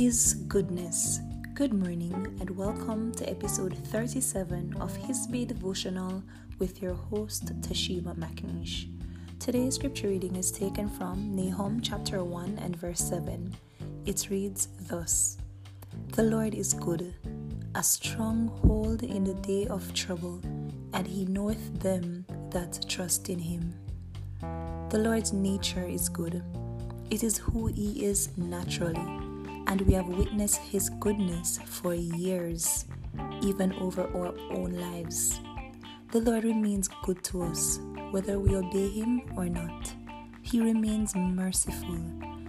His goodness. Good morning and welcome to episode 37 of His Bay Devotional with your host Tashima McNish. Today's scripture reading is taken from Nahum chapter 1 and verse 7. It reads thus The Lord is good, a stronghold in the day of trouble, and he knoweth them that trust in him. The Lord's nature is good. It is who He is naturally, and we have witnessed His goodness for years, even over our own lives. The Lord remains good to us, whether we obey Him or not. He remains merciful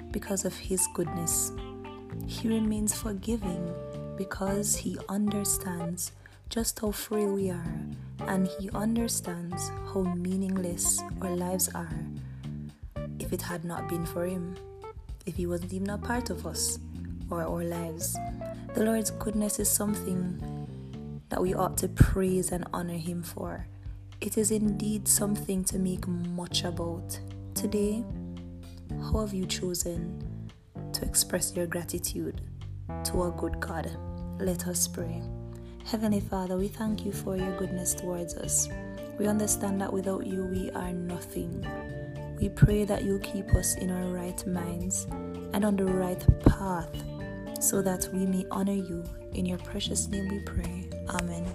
because of His goodness. He remains forgiving because He understands just how frail we are and He understands how meaningless our lives are if it had not been for Him, if He wasn't even a part of us or our lives. The Lord's goodness is something that we ought to praise and honor Him for. It is indeed something to make much about. Today, how have you chosen to express your gratitude to our good God? Let us pray. Heavenly Father, we thank you for your goodness towards us. We understand that without you, we are nothing. We pray that you'll keep us in our right minds and on the right path so that we may honor you. In your precious name we pray. Amen.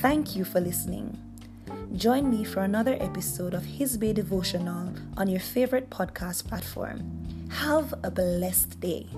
Thank you for listening. Join me for another episode of His Bay Devotional on your favorite podcast platform. Have a blessed day.